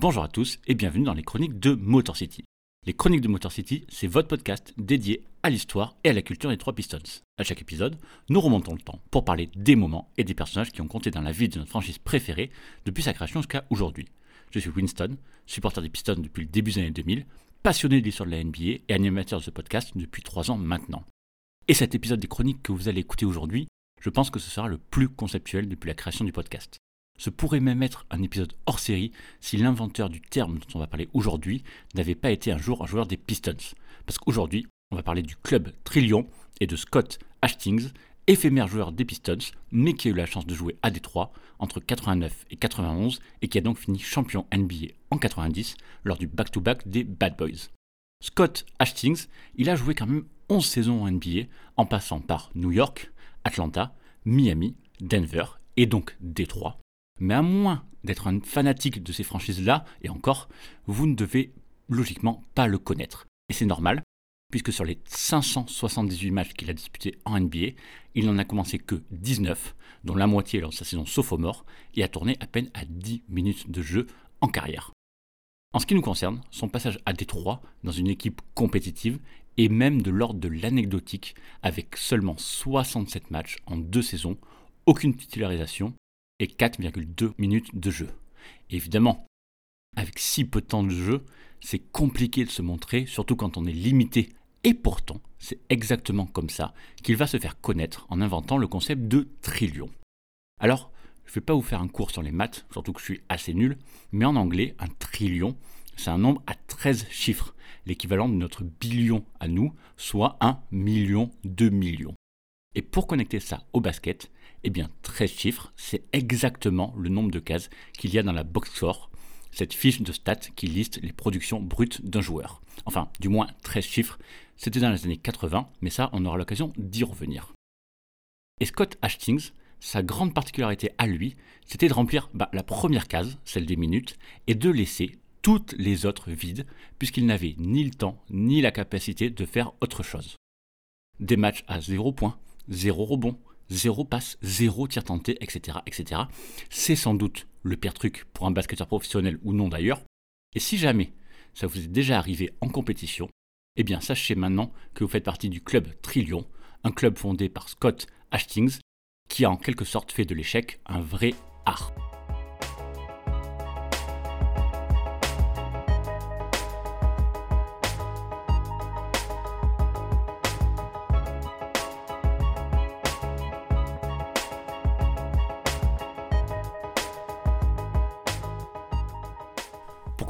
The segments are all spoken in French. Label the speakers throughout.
Speaker 1: bonjour à tous et bienvenue dans les chroniques de Motor City. Les chroniques de Motor City, c'est votre podcast dédié à l'histoire et à la culture des trois Pistons. À chaque épisode, nous remontons le temps pour parler des moments et des personnages qui ont compté dans la vie de notre franchise préférée depuis sa création jusqu'à aujourd'hui. Je suis Winston, supporter des Pistons depuis le début des années 2000, passionné de l'histoire de la NBA et animateur de ce podcast depuis 3 ans maintenant. Et cet épisode des chroniques que vous allez écouter aujourd'hui, je pense que ce sera le plus conceptuel depuis la création du podcast. Ce pourrait même être un épisode hors série si l'inventeur du terme dont on va parler aujourd'hui n'avait pas été un jour un joueur des Pistons. Parce qu'aujourd'hui, on va parler du club Trillion et de Scott Hastings, éphémère joueur des Pistons, mais qui a eu la chance de jouer à Détroit entre 89 et 91 et qui a donc fini champion NBA en 90 lors du back-to-back des Bad Boys. Scott Hastings, il a joué quand même 11 saisons en NBA en passant par New York, Atlanta, Miami, Denver et donc Détroit. Mais à moins d'être un fanatique de ces franchises-là, et encore, vous ne devez logiquement pas le connaître. Et c'est normal, puisque sur les 578 matchs qu'il a disputés en NBA, il n'en a commencé que 19, dont la moitié lors de sa saison sophomore, et a tourné à peine à 10 minutes de jeu en carrière. En ce qui nous concerne, son passage à Détroit dans une équipe compétitive est même de l'ordre de l'anecdotique, avec seulement 67 matchs en deux saisons, aucune titularisation et 4,2 minutes de jeu. Évidemment, avec si peu de temps de jeu, c'est compliqué de se montrer, surtout quand on est limité. Et pourtant, c'est exactement comme ça qu'il va se faire connaître en inventant le concept de trillion. Alors, je ne vais pas vous faire un cours sur les maths, surtout que je suis assez nul, mais en anglais, un trillion, c'est un nombre à 13 chiffres, l'équivalent de notre billion à nous, soit 1 million de millions. Et pour connecter ça au basket, eh bien 13 chiffres, c'est exactement le nombre de cases qu'il y a dans la box score, cette fiche de stats qui liste les productions brutes d'un joueur. Enfin, du moins 13 chiffres, c'était dans les années 80, mais ça, on aura l'occasion d'y revenir. Et Scott Hastings, sa grande particularité à lui, c'était de remplir bah, la première case, celle des minutes, et de laisser toutes les autres vides, puisqu'il n'avait ni le temps ni la capacité de faire autre chose. Des matchs à 0 points, 0 rebond, 0 passe, 0 tir tenté, etc. etc. C'est sans doute le pire truc pour un basketteur professionnel ou non d'ailleurs. Et si jamais ça vous est déjà arrivé en compétition, eh bien sachez maintenant que vous faites partie du club Trillion, un club fondé par Scott Hastings, qui a en quelque sorte fait de l'échec un vrai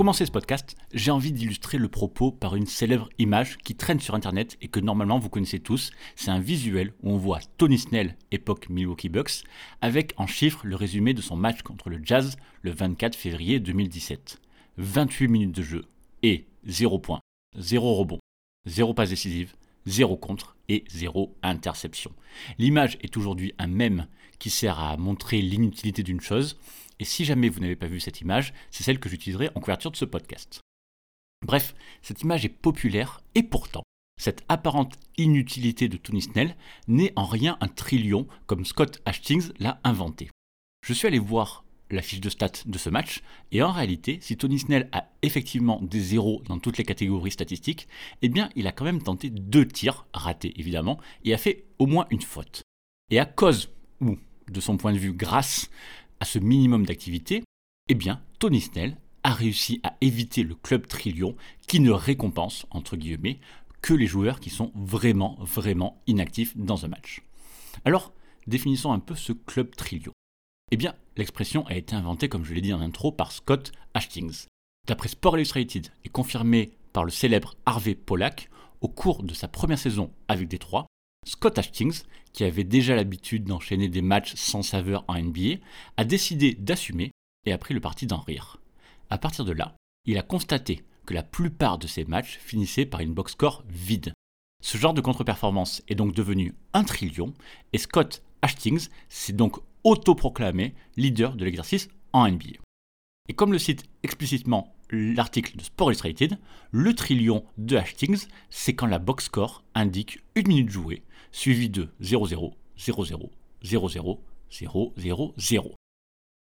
Speaker 1: commencer ce podcast, j'ai envie d'illustrer le propos par une célèbre image qui traîne sur internet et que normalement vous connaissez tous. C'est un visuel où on voit Tony Snell, époque Milwaukee Bucks, avec en chiffres le résumé de son match contre le Jazz le 24 février 2017. 28 minutes de jeu et 0 points, 0 rebond, 0 passe décisive, 0 contre et 0 interception. L'image est aujourd'hui un mème qui sert à montrer l'inutilité d'une chose, et si jamais vous n'avez pas vu cette image, c'est celle que j'utiliserai en couverture de ce podcast. Bref, cette image est populaire, et pourtant, cette apparente inutilité de Tony Snell n'est en rien un trillion comme Scott Hastings l'a inventé. Je suis allé voir la fiche de stats de ce match, et en réalité, si Tony Snell a effectivement des zéros dans toutes les catégories statistiques, eh bien il a quand même tenté deux tirs, ratés évidemment, et a fait au moins une faute. Et à cause, ou de son point de vue grâce à ce minimum d'activité, eh bien Tony Snell a réussi à éviter le club trillion qui ne récompense, entre guillemets, que les joueurs qui sont vraiment, vraiment inactifs dans un match. Alors, définissons un peu ce club trillion. Eh bien, l'expression a été inventée, comme je l'ai dit en intro, par Scott Hastings. D'après Sport Illustrated et confirmé par le célèbre Harvey Pollack, au cours de sa première saison avec Détroit, Scott Hastings, qui avait déjà l'habitude d'enchaîner des matchs sans saveur en NBA, a décidé d'assumer et a pris le parti d'en rire. À partir de là, il a constaté que la plupart de ces matchs finissaient par une box score vide. Ce genre de contre-performance est donc devenu un trillion et Scott Hastings s'est donc autoproclamé leader de l'exercice en NBA. Et comme le cite explicitement l'article de Sport Illustrated, le trillion de Hastings, c'est quand la box score indique une minute jouée, suivie de 0-0, 0-0, 0-0, 0-0, 0.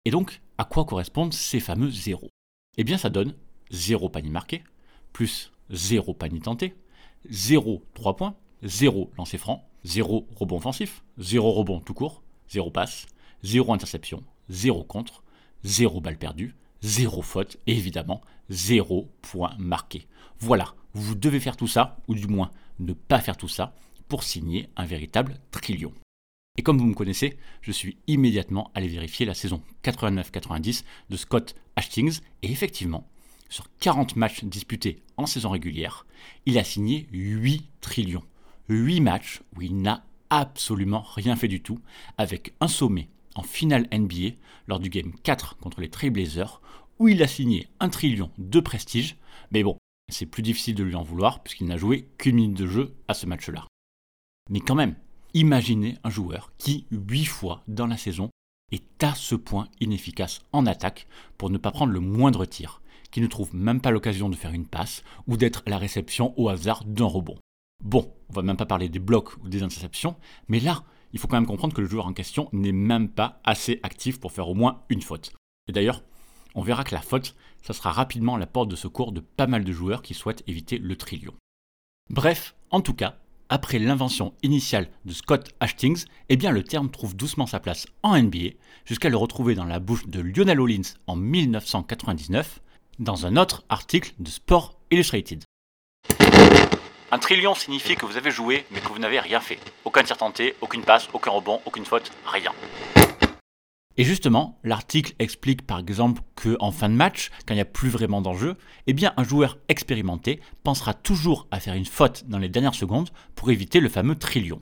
Speaker 1: Et donc, à quoi correspondent ces fameux zéros? Eh bien, ça donne 0 panier marqué, plus 0 panier tenté, 0 3 points, 0 lancer franc, 0 rebond offensif, 0 rebond tout court, 0 passe, 0 interception, 0 contre, 0 balle perdue, 0 faute et évidemment 0 point marqué. Voilà, vous devez faire tout ça, ou du moins ne pas faire tout ça, pour signer un véritable trillion. Et comme vous me connaissez, je suis immédiatement allé vérifier la saison 89-90 de Scott Hastings, et effectivement, sur 40 matchs disputés en saison régulière, il a signé 8 trillions. 8 matchs où il n'a absolument rien fait du tout, avec un sommet en finale NBA lors du game 4 contre les Trailblazers, où il a signé un trillion de prestige, mais bon, c'est plus difficile de lui en vouloir puisqu'il n'a joué qu'une minute de jeu à ce match-là. Mais quand même, imaginez un joueur qui, 8 fois dans la saison, est à ce point inefficace en attaque pour ne pas prendre le moindre tir, qui ne trouve même pas l'occasion de faire une passe ou d'être à la réception au hasard d'un rebond. Bon, on va même pas parler des blocs ou des interceptions, mais là, il faut quand même comprendre que le joueur en question n'est même pas assez actif pour faire au moins une faute. Et d'ailleurs, on verra que la faute, ça sera rapidement la porte de secours de pas mal de joueurs qui souhaitent éviter le trillion. Bref, en tout cas, après l'invention initiale de Scott Hastings, eh bien le terme trouve doucement sa place en NBA, jusqu'à le retrouver dans la bouche de Lionel Hollins en 1999, dans un autre article de Sport Illustrated. Un trillion signifie que vous avez joué, mais que vous n'avez rien fait. Aucun tir tenté, aucune passe, aucun rebond, aucune faute, rien. Et justement, l'article explique par exemple que en fin de match, quand il n'y a plus vraiment d'enjeu, eh bien un joueur expérimenté pensera toujours à faire une faute dans les dernières secondes pour éviter le fameux trillion.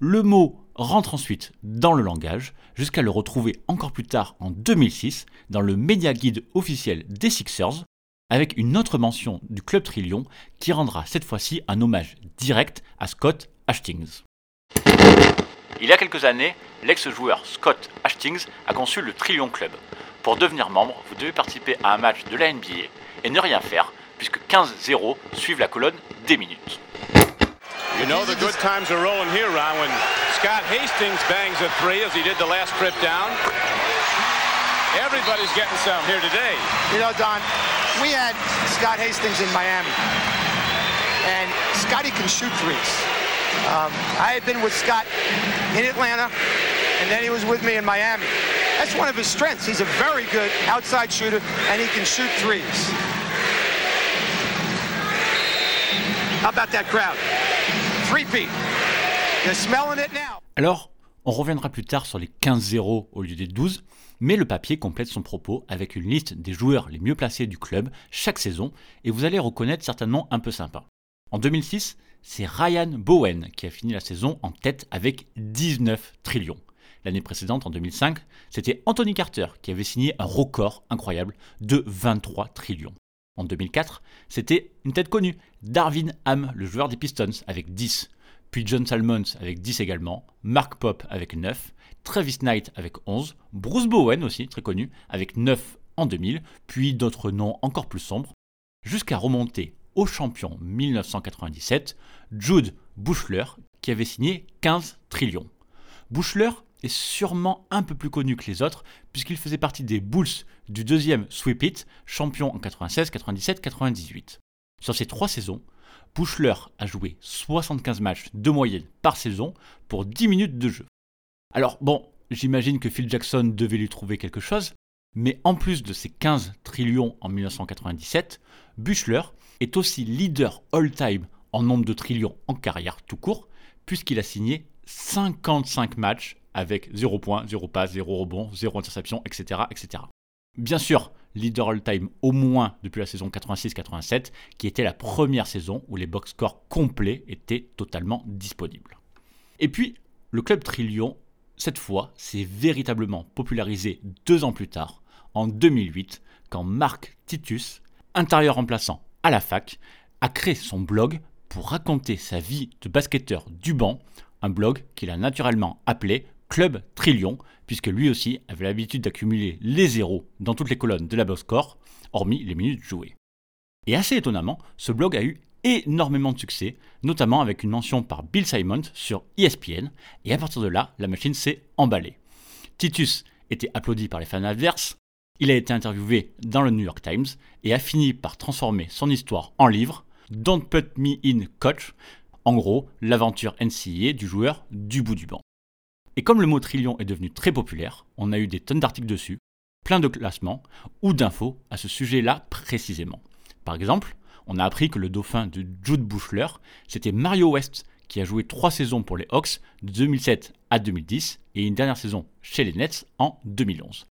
Speaker 1: Le mot rentre ensuite dans le langage jusqu'à le retrouver encore plus tard en 2006 dans le Media Guide officiel des Sixers avec une autre mention du Club Trillion qui rendra cette fois-ci un hommage direct à Scott Hastings. Il y a quelques années, l'ex-joueur Scott Hastings a conçu le Trillion Club. Pour devenir membre, vous devez participer à un match de la NBA et ne rien faire, puisque 15-0 suivent la colonne des minutes.
Speaker 2: You know the good times are rolling here, Ron, when Scott Hastings bangs a three as he did the last trip down. Everybody's getting some here today.
Speaker 3: You know, Don, we had Scott Hastings in Miami, and Scotty can shoot threes. Um, I had been with Scott in Atlanta, and then he was with me in Miami. That's one of his strengths. He's a very good outside shooter, and he can shoot threes. How about that crowd? Three-peat. They're smelling it now.
Speaker 1: Alors, on reviendra plus tard sur les 15-0 au lieu des 12, mais le papier complète son propos avec une liste des joueurs les mieux placés du club chaque saison, et vous allez reconnaître certainement un peu sympa. En 2006, c'est Ryan Bowen qui a fini la saison en tête avec 19 trillions. L'année précédente, en 2005, c'était Anthony Carter qui avait signé un record incroyable de 23 trillions. En 2004, c'était une tête connue, Darvin Ham, le joueur des Pistons, avec 10. Puis John Salmons avec 10 également, Mark Pop avec 9, Travis Knight avec 11, Bruce Bowen aussi, très connu, avec 9 en 2000, puis d'autres noms encore plus sombres, jusqu'à remonter au champion 1997, Jude Bushler, qui avait signé 15 trillions. Bushler est sûrement un peu plus connu que les autres, puisqu'il faisait partie des Bulls du deuxième Sweep It, champion en 96, 97, 98. Sur ces trois saisons, Bushler a joué 75 matchs de moyenne par saison pour 10 minutes de jeu. Alors bon, j'imagine que Phil Jackson devait lui trouver quelque chose, mais en plus de ses 15 trillions en 1997, Bushler est aussi leader all-time en nombre de trillions en carrière tout court, puisqu'il a signé 55 matchs avec 0 points, 0 passe, 0 rebond, 0 interception, etc. etc. Bien sûr, leader all-time au moins depuis la saison 86-87, qui était la première saison où les box scores complets étaient totalement disponibles. Et puis, le club Trillion, cette fois, s'est véritablement popularisé deux ans plus tard, en 2008, quand Mark Titus, intérieur remplaçant à la fac, a créé son blog pour raconter sa vie de basketteur du banc, un blog qu'il a naturellement appelé Club Trillion, puisque lui aussi avait l'habitude d'accumuler les zéros dans toutes les colonnes de la box score, hormis les minutes jouées. Et assez étonnamment, ce blog a eu énormément de succès, notamment avec une mention par Bill Simons sur ESPN, et à partir de là, la machine s'est emballée. Titus était applaudi par les fans adverses, il a été interviewé dans le New York Times et a fini par transformer son histoire en livre, Don't Put Me In Coach, en gros l'aventure NCAA du joueur du bout du banc. Et comme le mot trillion est devenu très populaire, on a eu des tonnes d'articles dessus, plein de classements ou d'infos à ce sujet-là précisément. Par exemple, on a appris que le dauphin de Jude Bushler, c'était Mario West qui a joué trois saisons pour les Hawks de 2007 à 2010 et une dernière saison chez les Nets en 2011.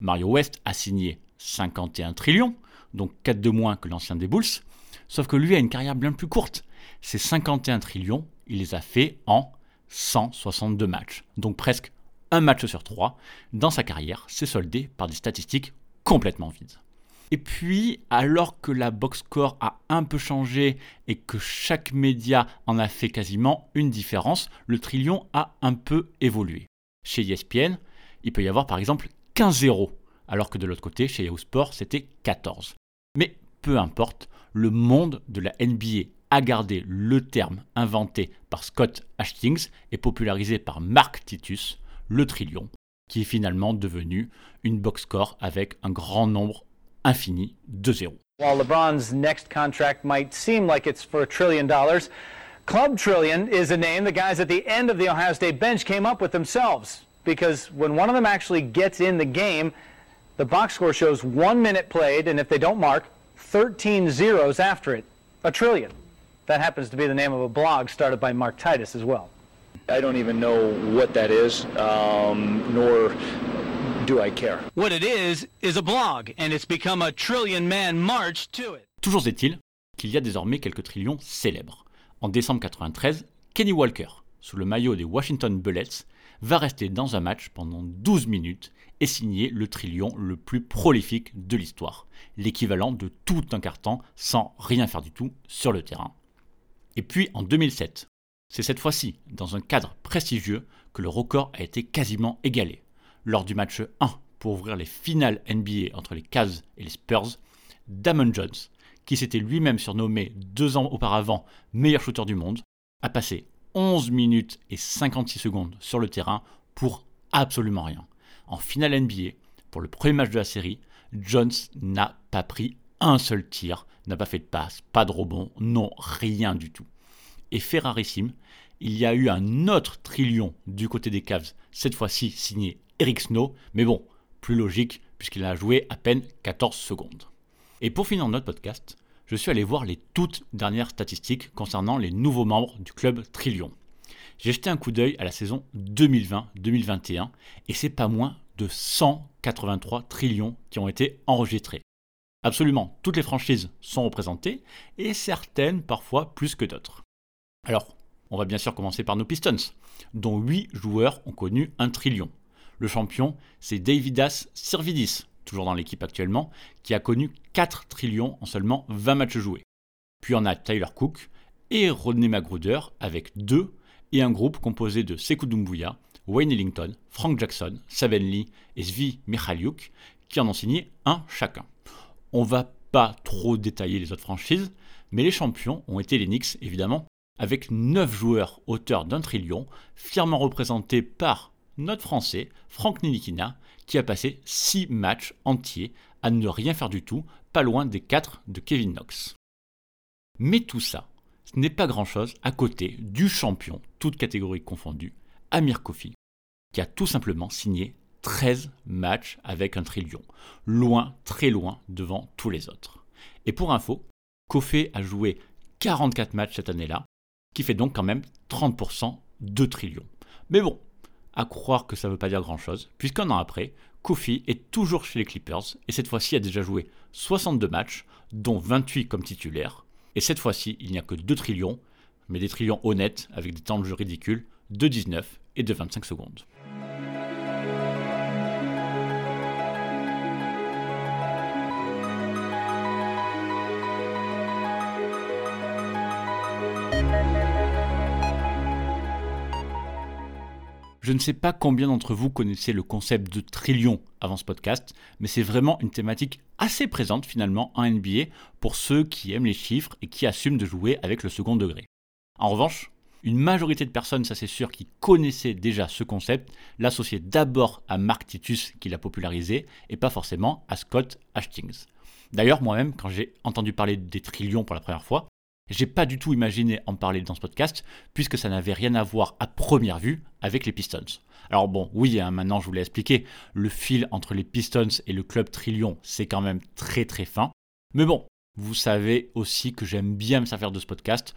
Speaker 1: Mario West a signé 51 trillions, donc 4 de moins que l'ancien des Bulls, sauf que lui a une carrière bien plus courte. Ces 51 trillions, il les a fait en 162 matchs, donc presque un match sur trois. Dans sa carrière, c'est soldé par des statistiques complètement vides. Et puis, alors que la box score a un peu changé et que chaque média en a fait quasiment une différence, le trillion a un peu évolué. Chez ESPN, il peut y avoir par exemple 15-0, alors que de l'autre côté, chez Yahoo Sport, c'était 14. Mais peu importe, le monde de la NBA a gardé le terme inventé par Scott Hastings et popularisé par Mark Titus, le trillion, qui est finalement devenu une box score avec un grand nombre infini de zéros.
Speaker 4: While LeBron's next contract might seem like it's for a trillion dollars, Club Trillion is a name the guys at the end of the Ohio State bench came up with themselves. Because when one of them actually gets in the game, the box score shows one minute played, and if they don't mark, 13 zeros after it. A trillion. That happens to be the name of a blog started by Mark Titus as well.
Speaker 5: I don't even know what that is, um, nor do I care.
Speaker 4: What it is, is a blog, and it's become a trillion man march to it.
Speaker 1: Toujours est-il qu'il y a désormais quelques trillions célèbres. En décembre 93, Kenny Walker, sous le maillot des Washington Bullets, va rester dans un match pendant 12 minutes et signer le trillion le plus prolifique de l'histoire, l'équivalent de tout un carton sans rien faire du tout sur le terrain. Et puis en 2007, c'est cette fois-ci, dans un cadre prestigieux, que le record a été quasiment égalé. Lors du match 1 pour ouvrir les finales NBA entre les Cavs et les Spurs, Damon Jones, qui s'était lui-même surnommé deux ans auparavant meilleur shooter du monde, a passé 11 minutes et 56 secondes sur le terrain pour absolument rien. En finale NBA, pour le premier match de la série, Jones n'a pas pris un seul tir, n'a pas fait de passe, pas de rebond, non, rien du tout. Et Ferrarissime, il y a eu un autre trillion du côté des Cavs, cette fois-ci signé Eric Snow, mais bon, plus logique puisqu'il a joué à peine 14 secondes. Et pour finir notre podcast, je suis allé voir les toutes dernières statistiques concernant les nouveaux membres du club Trillion. J'ai jeté un coup d'œil à la saison 2020-2021 et c'est pas moins de 183 trillions qui ont été enregistrés. Absolument toutes les franchises sont représentées et certaines parfois plus que d'autres. Alors, on va bien sûr commencer par nos Pistons, dont 8 joueurs ont connu un trillion. Le champion, c'est Davidas Sirvidis, toujours dans l'équipe actuellement, qui a connu 4 trillions en seulement 20 matchs joués. Puis on a Tyler Cook et Rodney Magruder avec 2 et un groupe composé de Sekou Doumbouya, Wayne Ellington, Frank Jackson, Saben Lee et Svi Mikhaliuk qui en ont signé un chacun. On va pas trop détailler les autres franchises, mais les champions ont été les Knicks évidemment, avec 9 joueurs auteurs d'un trillion, fièrement représentés par notre Français, Franck Nilikina, qui a passé 6 matchs entiers à ne rien faire du tout, pas loin des 4 de Kevin Knox. Mais tout ça, ce n'est pas grand-chose à côté du champion, toutes catégories confondues, Amir Kofi, qui a tout simplement signé 13 matchs avec un trillion, loin, très loin devant tous les autres. Et pour info, Kofi a joué 44 matchs cette année-là, qui fait donc quand même 30% de trillion. Mais bon, à croire que ça ne veut pas dire grand-chose, puisqu'un an après, Kofi est toujours chez les Clippers, et cette fois-ci a déjà joué 62 matchs, dont 28 comme titulaire, et cette fois-ci il n'y a que 2 trillions, mais des trillions honnêtes avec des temps de jeu ridicules de 19 et de 25 secondes. Je ne sais pas combien d'entre vous connaissaient le concept de trillion avant ce podcast, mais c'est vraiment une thématique assez présente finalement en NBA pour ceux qui aiment les chiffres et qui assument de jouer avec le second degré. En revanche, une majorité de personnes, ça c'est sûr, qui connaissaient déjà ce concept, l'associaient d'abord à Mark Titus qui l'a popularisé et pas forcément à Scott Hastings. D'ailleurs, moi-même, quand j'ai entendu parler des trillions pour la première fois, j'ai pas du tout imaginé en parler dans ce podcast, puisque ça n'avait rien à voir à première vue avec les Pistons. Alors bon, oui, hein, maintenant je vous l'ai expliqué, le fil entre les Pistons et le club Trillion, c'est quand même très très fin. Mais bon, vous savez aussi que j'aime bien me servir de ce podcast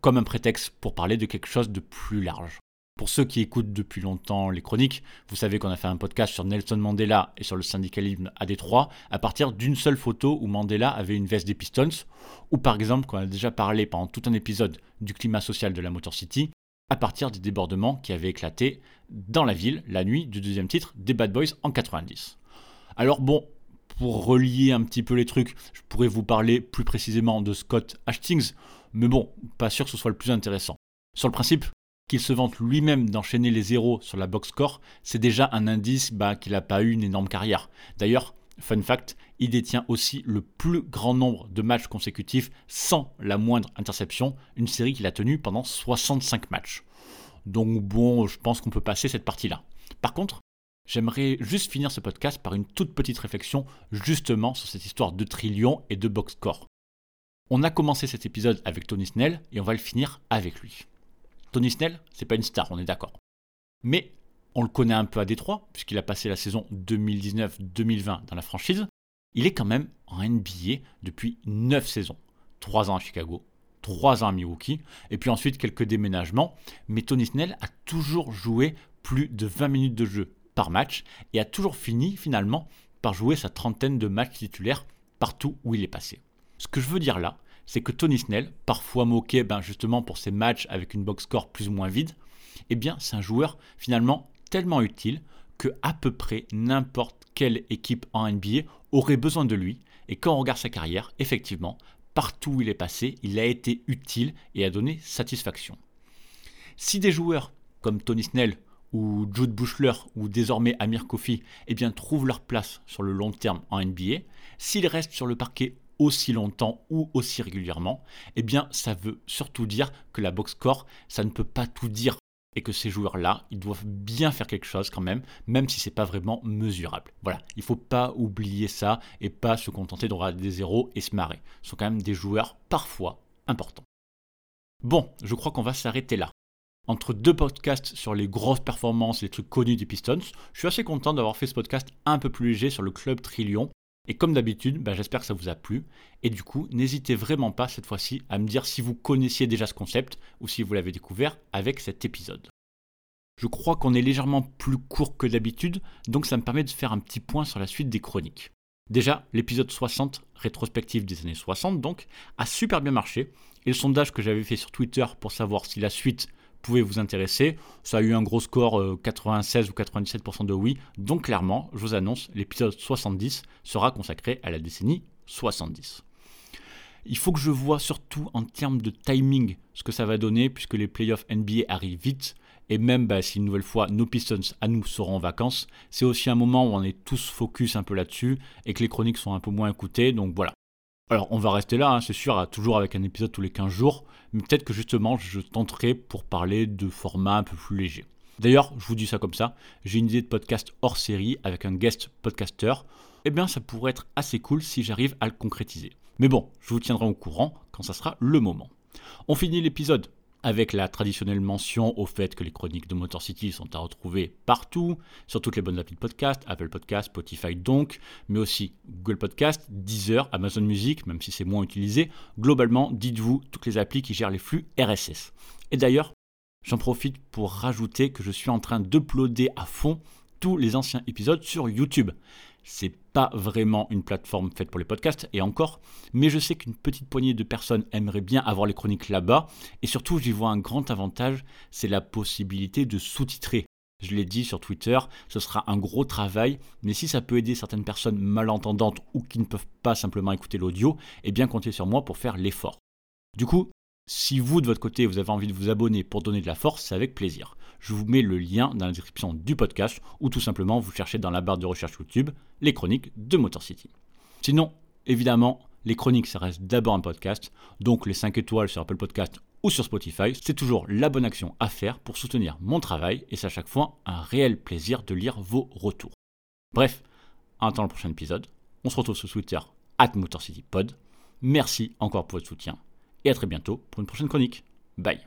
Speaker 1: comme un prétexte pour parler de quelque chose de plus large. Pour ceux qui écoutent depuis longtemps les chroniques, vous savez qu'on a fait un podcast sur Nelson Mandela et sur le syndicalisme à Détroit à partir d'une seule photo où Mandela avait une veste des Pistons, ou par exemple qu'on a déjà parlé pendant tout un épisode du climat social de la Motor City à partir des débordements qui avaient éclaté dans la ville la nuit du deuxième titre des Bad Boys en 90. Alors bon, pour relier un petit peu les trucs, je pourrais vous parler plus précisément de Scott Hastings, mais bon, pas sûr que ce soit le plus intéressant. Sur le principe, qu'il se vante lui-même d'enchaîner les zéros sur la box score, c'est déjà un indice bah, qu'il n'a pas eu une énorme carrière. D'ailleurs, fun fact, il détient aussi le plus grand nombre de matchs consécutifs sans la moindre interception, une série qu'il a tenue pendant 65 matchs. Donc bon, je pense qu'on peut passer cette partie-là. Par contre, j'aimerais juste finir ce podcast par une toute petite réflexion justement sur cette histoire de trillion et de box score. On a commencé cet épisode avec Tony Snell et on va le finir avec lui. Tony Snell, c'est pas une star, on est d'accord. Mais on le connaît un peu à Détroit, puisqu'il a passé la saison 2019-2020 dans la franchise. Il est quand même en NBA depuis 9 saisons. 3 ans à Chicago, 3 ans à Milwaukee, et puis ensuite quelques déménagements. Mais Tony Snell a toujours joué plus de 20 minutes de jeu par match et a toujours fini finalement par jouer sa trentaine de matchs titulaires partout où il est passé. Ce que je veux dire là, c'est que Tony Snell, parfois moqué ben, justement pour ses matchs avec une box score plus ou moins vide, eh bien c'est un joueur finalement tellement utile que à peu près n'importe quelle équipe en NBA aurait besoin de lui. Et quand on regarde sa carrière, effectivement, partout où il est passé, il a été utile et a donné satisfaction. Si des joueurs comme Tony Snell ou Jude Bushler ou désormais Amir Kofi eh bien, trouvent leur place sur le long terme en NBA, s'ils restent sur le parquet aussi longtemps ou aussi régulièrement, eh bien ça veut surtout dire que la box score, ça ne peut pas tout dire et que ces joueurs-là, ils doivent bien faire quelque chose quand même, même si c'est pas vraiment mesurable. Voilà, il faut pas oublier ça et pas se contenter de des zéros et se marrer. Ce sont quand même des joueurs parfois importants. Bon, je crois qu'on va s'arrêter là. Entre deux podcasts sur les grosses performances les trucs connus des Pistons, je suis assez content d'avoir fait ce podcast un peu plus léger sur le club Trillion et comme d'habitude, bah, j'espère que ça vous a plu. Et du coup, n'hésitez vraiment pas cette fois-ci à me dire si vous connaissiez déjà ce concept ou si vous l'avez découvert avec cet épisode. Je crois qu'on est légèrement plus court que d'habitude, donc ça me permet de faire un petit point sur la suite des chroniques. Déjà, l'épisode 60, rétrospective des années 60 donc, a super bien marché, et le sondage que j'avais fait sur Twitter pour savoir si la suite pouvait vous intéresser. Ça a eu un gros score 96 euh, ou 97% de oui. Donc clairement, je vous annonce, l'épisode 70 sera consacré à la décennie 70. Il faut que je vois surtout en termes de timing ce que ça va donner puisque les playoffs NBA arrivent vite. Et même bah, si une nouvelle fois nos Pistons à nous seront en vacances, c'est aussi un moment où on est tous focus un peu là-dessus et que les chroniques sont un peu moins écoutées. Donc voilà, alors on va rester là, hein, c'est sûr, toujours avec un épisode tous les 15 jours, mais peut-être que justement je tenterai pour parler de format un peu plus léger. D'ailleurs, je vous dis ça comme ça, j'ai une idée de podcast hors série avec un guest podcaster, eh bien ça pourrait être assez cool si j'arrive à le concrétiser. Mais bon, je vous tiendrai au courant quand ça sera le moment. On finit l'épisode avec la traditionnelle mention au fait que les chroniques de Motor City sont à retrouver partout, sur toutes les bonnes applis de podcast, Apple Podcast, Spotify donc, mais aussi Google Podcast, Deezer, Amazon Music, même si c'est moins utilisé. Globalement, dites-vous toutes les applis qui gèrent les flux RSS. Et d'ailleurs, j'en profite pour rajouter que je suis en train d'uploader à fond tous les anciens épisodes sur YouTube c'est pas vraiment une plateforme faite pour les podcasts, et encore, mais je sais qu'une petite poignée de personnes aimerait bien avoir les chroniques là-bas, et surtout j'y vois un grand avantage, c'est la possibilité de sous-titrer. Je l'ai dit sur Twitter, ce sera un gros travail, mais si ça peut aider certaines personnes malentendantes ou qui ne peuvent pas simplement écouter l'audio, eh bien comptez sur moi pour faire l'effort. Du coup, Si vous, de votre côté, vous avez envie de vous abonner pour donner de la force, c'est avec plaisir. Je vous mets le lien dans la description du podcast ou tout simplement vous cherchez dans la barre de recherche YouTube les chroniques de Motor City. Sinon, évidemment, les chroniques, ça reste d'abord un podcast, donc les 5 étoiles sur Apple Podcast ou sur Spotify, c'est toujours la bonne action à faire pour soutenir mon travail et c'est à chaque fois un réel plaisir de lire vos retours. Bref, attends le prochain épisode. On se retrouve sur Twitter, at MotorCityPod. Merci encore pour votre soutien et à très bientôt pour une prochaine chronique. Bye.